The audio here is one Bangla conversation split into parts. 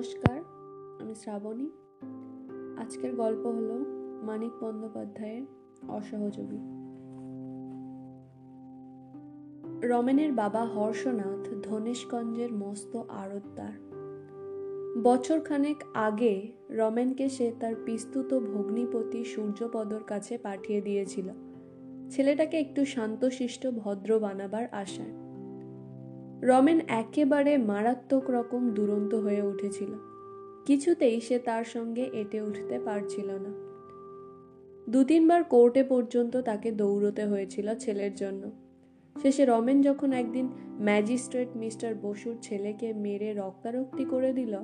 নমস্কার, আমি শ্রাবণী। আজকের গল্প হলো মানিক বন্দ্যোপাধ্যায়ের অসহযোগী। রমেনের বাবা হর্ষনাথ ধনেশগঞ্জের মস্ত আড়তদার। বছরখানেক আগে রমেনকে সে তার পিস্তুত ভগ্নিপতি সূর্যপদর কাছে পাঠিয়ে দিয়েছিল। ছেলেটাকে একটু শান্তশিষ্ট ভদ্র বানাবার আশায়। রমেন একেবারে মারাত্মক রকম দুরন্ত হয়ে উঠেছিল। কিছুতেই সে তার সঙ্গে এটে উঠতে পারছিল না। দু তিনবার কোর্টে পর্যন্ত তাকে দৌড়তে হয়েছিল ছেলের জন্য। শেষে রমেন যখন একদিন ম্যাজিস্ট্রেট মিস্টার বসুর ছেলেকে মেরে রক্তারক্তি করে দিল,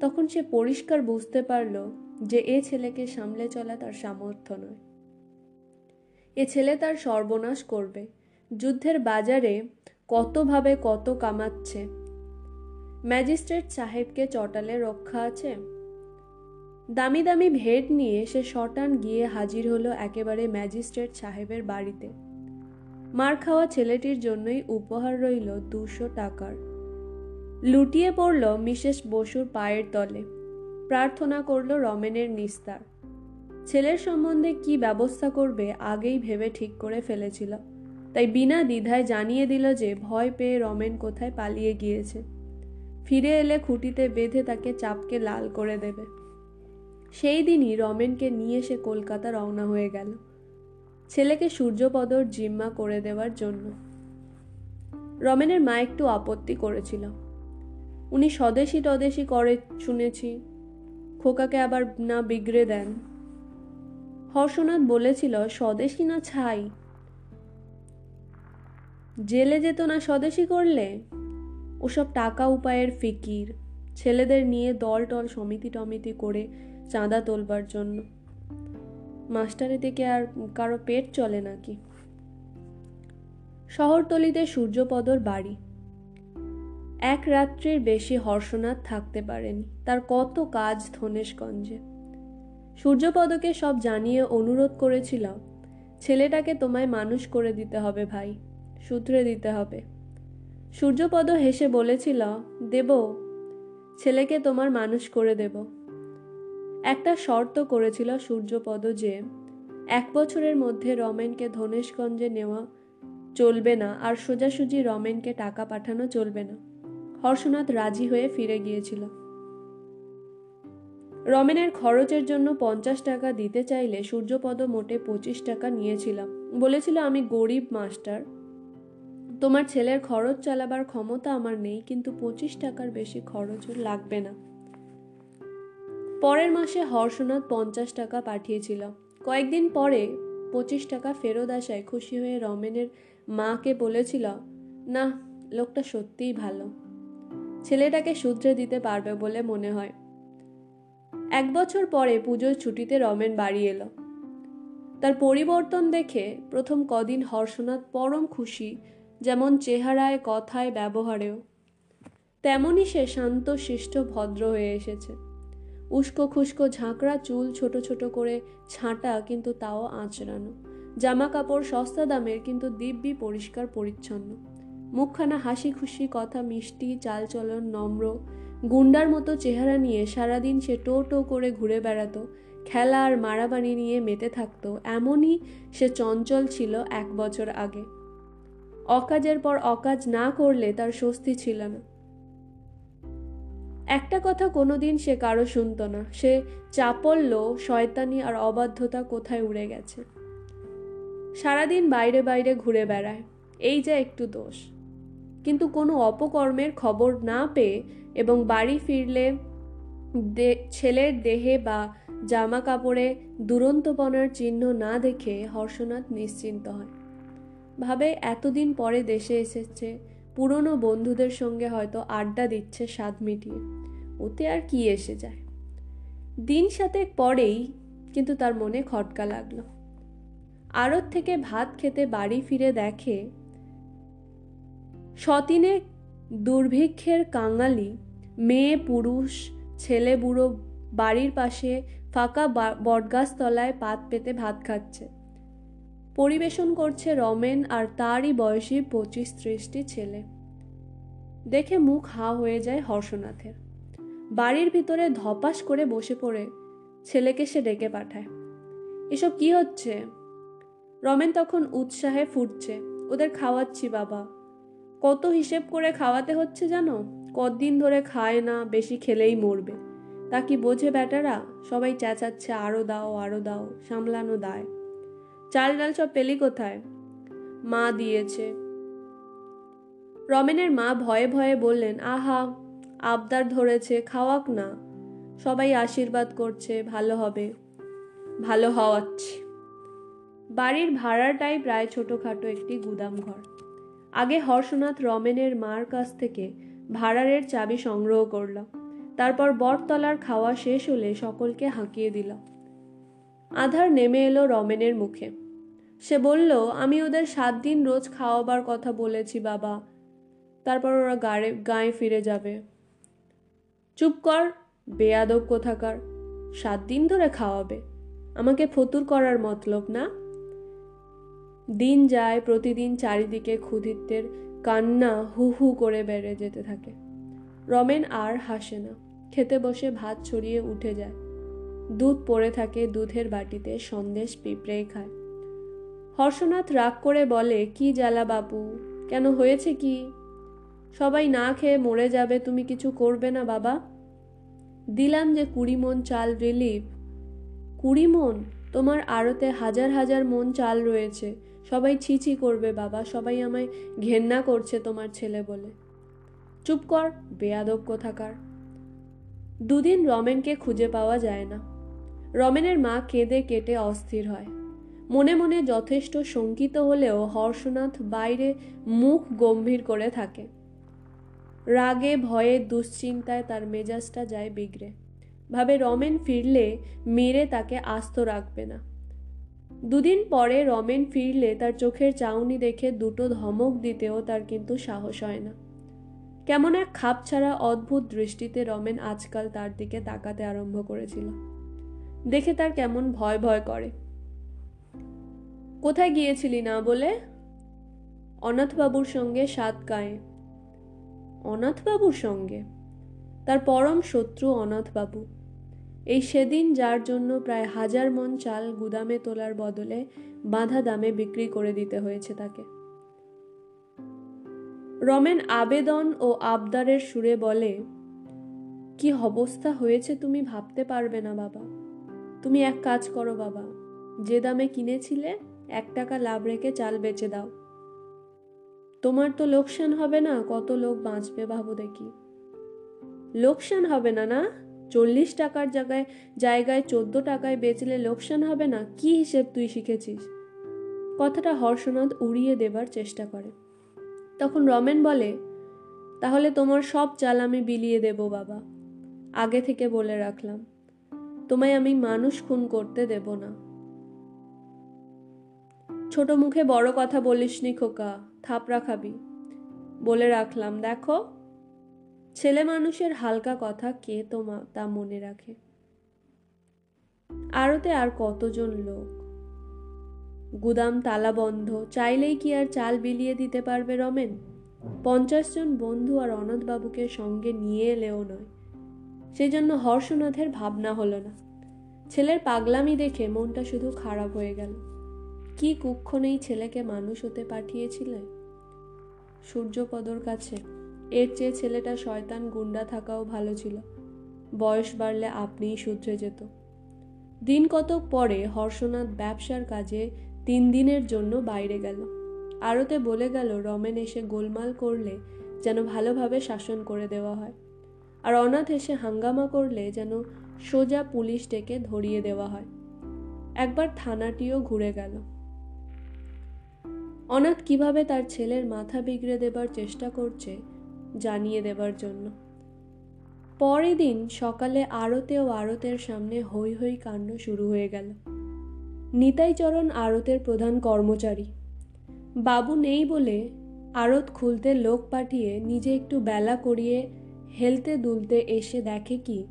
তখন সে পরিষ্কার বুঝতে পারল যে এ ছেলেকে সামলে চলা তার সামর্থ্য নয়। এ ছেলে তার সর্বনাশ করবে। যুদ্ধের বাজারে কতভাবে কত কামাচ্ছে? ম্যাজিস্ট্রেট সাহেবকে চটালে রক্ষা আছে? দামি দামি ভেট নিয়ে সে শটান গিয়ে হাজির হলো একেবারে ম্যাজিস্ট্রেট সাহেবের বাড়িতে। মার খাওয়া ছেলেটির জন্যই উপহার রইল দুশো টাকার। লুটিয়ে পড়ল মিসেস বসুর পায়ের তলে। প্রার্থনা করল রমেনের নিস্তার। ছেলের সম্বন্ধে কি ব্যবস্থা করবে আগেই ভেবে ঠিক করে ফেলেছিল। তাই বিনা দ্বিধায় জানিয়ে দিল যে ভয় পেয়ে রমেন কোথায় পালিয়ে গিয়েছে। ফিরে এলে খুঁটিতে বেঁধে তাকে চাপকে লাল করে দেবে। সেই দিনই রমেনকে নিয়ে সে কলকাতা রওনা হয়ে গেল। ছেলেকে সূর্যপদর জিম্মা করে দেওয়ার জন্য। রমেনের মা একটু আপত্তি করেছিল। উনি স্বদেশি টদেশি করে শুনেছি, খোকাকে আবার না বিগড়ে দেন। হর্ষনাথ বলেছিল, স্বদেশি না ছাই জেলে যেত না স্বদেশি করলে? ওসব টাকা উপায়ের ফিকির। ছেলেদের নিয়ে দল টল সমিতি টমিতি করে চাঁদা তোলবার জন্য। মাস্টারের দিকে আর কারও পেট চলে নাকি? শহরতলিতে সূর্যপদর বাড়ি। এক রাত্রির বেশি হর্ষনাথ থাকতে পারেনি। তার কত কাজ ধনেশগঞ্জে। সূর্যপদকে সব জানিয়ে অনুরোধ করেছিল, ছেলেটাকে তোমায় মানুষ করে দিতে হবে ভাই। সূত্রে দিতে হবে। সূর্যপদ হেসে বলেছিল, দেব, ছেলেকে তোমার মানুষ করে দেব। একটা শর্ত করেছিল সূর্যপদ যে, এক বছরের মধ্যে রমেনকে ধনেশগঞ্জে নেওয়া চলবে না আর সোজাসুজি রমেনকে টাকা পাঠানো চলবে না। হর্ষনাথ রাজি হয়ে ফিরে গিয়েছিল। রমেনের খরচের জন্য পঞ্চাশ টাকা দিতে চাইলে সূর্যপদ মোটে পঁচিশ টাকা নিয়েছিলাম। বলেছিল, আমি গরিব মাস্টার। তোমার ছেলের খরচ চালাবার ক্ষমতা আমার নেই, কিন্তু পঁচিশ টাকার বেশি খরচ লাগবে না। পরের মাসে হর্ষনাথ পঞ্চাশ টাকা পাঠিয়েছিল। কয়েকদিন পরে পঁচিশ টাকা ফেরত আসায় খুশি হয়ে রমেনের মাকে বলেছিল, না, লোকটা সত্যিই ভালো। ছেলেটাকে শুধরে দিতে পারবে বলে মনে হয়। এক বছর পরে পুজোর ছুটিতে রমেন বাড়ি এলো। তার পরিবর্তন দেখে প্রথম কদিন হর্ষনাথ পরম খুশি যেমন চেহারায়, কথায়, ব্যবহারেও। তেমনই সে শান্ত, শিষ্ট, ভদ্র হয়ে এসেছে। উস্কো খুস্কো ঝাঁকড়া চুল ছোট ছোট করে ছাঁটা কিন্তু তাও আঁচড়ানো। জামা কাপড় সস্তা দামের কিন্তু দিব্যি, পরিষ্কার, পরিচ্ছন্ন। মুখখানা হাসি খুশি, কথা মিষ্টি, চালচলন, নম্র। গুন্ডার মতো চেহারা নিয়ে সারাদিন সে টো টো করে ঘুরে বেড়াতো, খেলা আর মারাবানি নিয়ে মেতে থাকতো। এমনই সে চঞ্চল ছিল এক বছর আগে। অকাজের পর অকাজ না করলে তার স্বস্তি ছিল না। একটা কথা কোনোদিন সে কারও শুনত না। সে চাপল্য, শয়তানি আর অবাধ্যতা কোথায় উড়ে গেছে? সারাদিন বাইরে বাইরে ঘুরে বেড়ায়। এই যা একটু দোষ। কিন্তু কোনো অপকর্মের খবর না পেয়ে এবং বাড়ি ফিরলে ছেলের দেহে বা জামা কাপড়ে দুরন্তপনার চিহ্ন না দেখে হর্ষনাথ নিশ্চিন্ত হয়। ভাবে এতদিন পরে দেশে এসেছে, পুরনো বন্ধুদের সঙ্গে হয়তো আড্ডা দিচ্ছে স্বাদ মিটিয়ে। ওতে আর কি এসে যায়? দিন সাতেক পরেই কিন্তু তার মনে খটকা লাগল। আড়ত থেকে ভাত খেতে বাড়ি ফিরে দেখে সতিনে দুর্ভিক্ষের কাঙালি, মেয়ে, পুরুষ, ছেলে, বুড়ো বাড়ির পাশে ফাঁকা বটগাছ তলায় পাত পেতে ভাত খাচ্ছে। পরিবেশন করছে রমেন আর তারই বয়সী পঁচিশ ত্রিশটি ছেলে। দেখে মুখ হা হয়ে যায় হর্ষনাথের। বাড়ির ভিতরে ধপাস করে বসে পড়ে ছেলেকে সে ডেকে পাঠায়। এসব কি হচ্ছে? রমেন তখন উৎসাহে ফুটছে, ওদের খাওয়াচ্ছি বাবা। কত হিসেব করে খাওয়াতে হচ্ছে জানো? কদিন ধরে খায় না, বেশি খেলেই মরবে। তা কি বোঝে ব্যাটারা? সবাই চেঁচাচ্ছে, আরও দাও আরও দাও, সামলানো দায়। চাল ডাল সব পেলি কোথায়? মা দিয়েছে। রমেনের মা ভয়ে ভয়ে বললেন, আহা, আবদার ধরেছে, খাওয়াক না। সবাই আশীর্বাদ করছে, ভালো হবে, ভালো হওয়াচ্ছে। বাড়ির ভাড়াটাই প্রায় ছোটোখাটো একটি গুদাম ঘর। আগে হর্ষনাথ রমেনের মার কাছ থেকে ভাড়ারের চাবি সংগ্রহ করল। তারপর বটতলার খাওয়া শেষ হলে সকলকে হাঁকিয়ে দিল। আধার নেমে এলো রমেনের মুখে। সে বলল, আমি ওদের সাত দিন রোজ খাওয়াবার কথা বলেছি, বাবা। তারপর ওরা গাড়ে, গায়ে ফিরে যাবে। চুপ কর, বেয়াদব কোথাকার। সাত দিন ধরে খাওয়াবে। আমাকে ফতুর করার মতলব না? দিন যায়, প্রতিদিন চারিদিকে ক্ষুধিত্বের কান্না হু হু করে বেড়ে যেতে থাকে। রমেন আর হাসে না। খেতে বসে ভাত ছড়িয়ে উঠে যায়। দুধ পড়ে থাকে দুধের বাটিতে, সন্দেশ পিঁপড়েই খায়। হর্ষনাথ রাগ করে বলে, কি জ্বালা বাপু, কেন হয়েছে কি? সবাই না খেয়ে মরে যাবে, তুমি কিছু করবে না বাবা? দিলাম যে কুড়ি মন চাল রিলিফ কুড়ি মন তোমার আড়তে হাজার হাজার মন চাল রয়েছে। সবাই ছিছি করবে বাবা, সবাই আমায় ঘেন্না করছে তোমার ছেলে বলে। চুপ কর, বেয়াদব কোথাকার। দুদিন রমেনকে খুঁজে পাওয়া যায় না। রমেনের মা কেঁদে কেটে অস্থির হয়। মনে মনে যথেষ্ট শঙ্কিত হলেও হর্ষনাথ বাইরে মুখ গম্ভীর করে থাকে। রাগে, ভয়ে, দুশ্চিন্তায় তার মেজাজটা যায় বিগড়ে। ভাবে রমেন ফিরলে মেরে তাকে আস্ত রাখবে না। দুদিন পরে রমেন ফিরলে তার চোখের চাউনি দেখে দুটো ধমক দিতেও তার কিন্তু সাহস হয় না। কেমন এক খাপ ছাড়া অদ্ভুত দৃষ্টিতে রমেন আজকাল তার দিকে তাকাতে আরম্ভ করেছিল। দেখে তার কেমন ভয় ভয় করে। কোথায় গিয়েছিলি না বলে? অনাথবাবুর সঙ্গে সাত গায়ে। অনাথবাবুর সঙ্গে? তার পরম শত্রু অনাথবাবু। এই সেদিন যার জন্য প্রায় হাজার মন চাল গুদামে তোলার বদলে বাঁধা দামে বিক্রি করে দিতে হয়েছে তাকে। রমেন আবেদন ও আবদারের সুরে বলে, কি অবস্থা হয়েছে তুমি ভাবতে পারবে না বাবা। তুমি এক কাজ করো বাবা, যে দামে কিনেছিলে এক টাকা লাভ রেখে চাল বেচে দাও। তোমার তো লোকসান হবে না, কত লোক বাঁচবে ভাবো দেখি। লোকসান হবে না না? চল্লিশ টাকার জায়গায় জায়গায় চোদ্দ টাকায় বেচলে লোকসান হবে না? কি হিসেব তুই শিখেছিস? কথাটা হর্ষনাথ উড়িয়ে দেবার চেষ্টা করে। তখন রমেন বলে, তাহলে তোমার সব চাল আমি বিলিয়ে দেব বাবা। আগে থেকে বলে রাখলাম। তোমায় আমি মানুষ খুন করতে দেব না। ছোট মুখে বড় কথা বলিসনি খোকা, থাপড়া খাবি। বলে রাখলাম, দেখো, ছেলে মানুষের হালকা কথা কে তোমা, তা মনে রাখে। আরতে আর কতজন লোক? গুদাম তালা বন্ধ, চাইলেই কি আর চাল বিলিয়ে দিতে পারবে রমেন? পঞ্চাশ জন বন্ধু আর অনাথবাবুকে সঙ্গে নিয়ে এলেও নয়। সেই জন্য হর্ষনাথের ভাবনা হলো না। ছেলের পাগলামি দেখে মনটা শুধু খারাপ হয়ে গেল। কি কুক্ষণেই ছেলেকে মানুষ হতে পাঠিয়েছিলে? সূর্যপদর কাছে। এর চেয়ে ছেলেটা শয়তান গুন্ডা থাকাও ভালো ছিল। বয়স বাড়লে আপনিই শুধরে যেত। দিন কতক পরে হর্ষনাথ ব্যবসার কাজে তিন দিনের জন্য বাইরে গেল। আরতে বলে গেল, রমেন এসে গোলমাল করলে যেন ভালোভাবে শাসন করে দেওয়া হয়। আর অনাথ এসে হাঙ্গামা করলে যেন সোজা পুলিশ ডেকে ধরিয়ে দেওয়া হয়। একবার থানাটিও ঘুরে গেল। অনাথ কীভাবে তার ছেলের মাথা বিগড়ে দেবার চেষ্টা করছে জানিয়ে দেবার জন্য। পরের দিন সকালে আড়তে ও আড়তের সামনে হৈ হৈ কাণ্ড শুরু হয়ে গেল। নিতাইচরণ আড়তের প্রধান কর্মচারী। বাবু নেই বলে আড়ত খুলতে লোক পাঠিয়ে নিজে একটু বেলা করিয়ে হেলতে দুলতে এসে দেখে কি?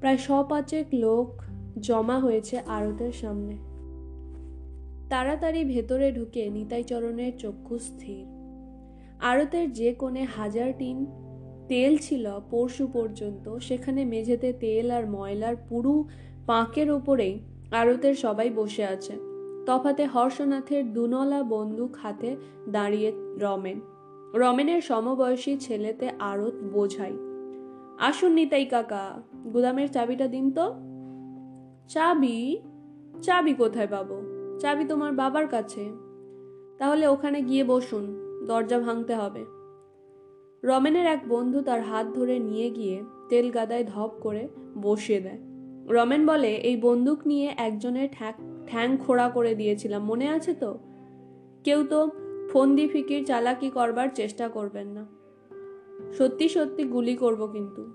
প্রায় পাঁচেক লোক জমা হয়েছে আড়তের সামনে। তাড়াতাড়ি ভেতরে ঢুকে নিতাইচরণের চক্ষু স্থির। আড়তের যে কোণে হাজার টিন তেল ছিল পরশু পর্যন্ত, সেখানে মেঝেতে তেল আর ময়লার পুরু পাঁকের ওপরেই আড়তের সবাই বসে আছে। তফাতে হর্ষনাথের দুনলা বন্দুক হাতে দাঁড়িয়ে রমেন। রমেনের সমবয়সী ছেলেতে আড়ত বোঝাই। আসুন নিতাই কাকা, গুদামের চাবিটা দিন তো। চাবি? চাবি কোথায় পাবো? চাবি তোমার বাবার কাছে। তাহলে ওখানে গিয়ে বসুন, দরজা ভাঙতে হবে। রমেনের এক বন্ধু তার হাত ধরে নিয়ে গিয়ে তেল গাদায় ধপ করে বসিয়ে দেয়। রমেন বলে, এই বন্দুক নিয়ে একজনের ঠ্যাং ঠ্যাং খোড়া করে দিয়েছিলাম, মনে আছে তো? কেউ তো ফন্দি ফিকির চালাকি করবার চেষ্টা করবেন না। সত্যি সত্যি গুলি করব কিন্তু।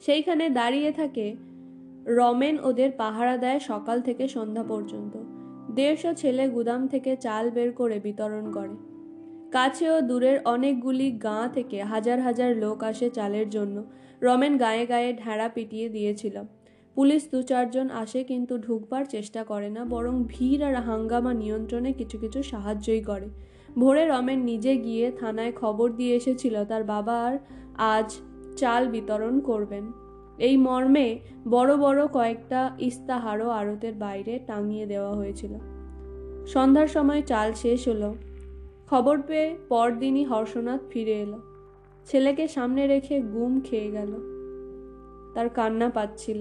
সেইখানে দাঁড়িয়ে থাকে রমেন ওদের পাহারা দেয় সকাল থেকে সন্ধ্যা পর্যন্ত। দেড়শো ছেলে গুদাম থেকে চাল বের করে বিতরণ করে। কাছে ও দূরের অনেকগুলি গাঁ থেকে হাজার হাজার লোক আসে চালের জন্য। রমেন গায়ে গায়ে ঢেড়া পিটিয়ে দিয়েছিল। পুলিশ দু চারজন আসে কিন্তু ঢুকবার চেষ্টা করে না, বরং ভিড় আর হাঙ্গামা নিয়ন্ত্রণে কিছু কিছু সাহায্যই করে। ভোরে রমেন নিজে গিয়ে থানায় খবর দিয়ে এসেছিল, তার বাবা আর আজ চাল বিতরণ করবেন। এই মর্মে বড় বড় কয়েকটা ইস্তাহারও আড়তের বাইরে টাঙিয়ে দেওয়া হয়েছিল। সন্ধ্যার সময় চাল শেষ হলো। খবর পেয়ে পরদিনই হর্ষনাথ ফিরে এলো। ছেলেকে সামনে রেখে গুম খেয়ে গেল। তার কান্না পাচ্ছিল।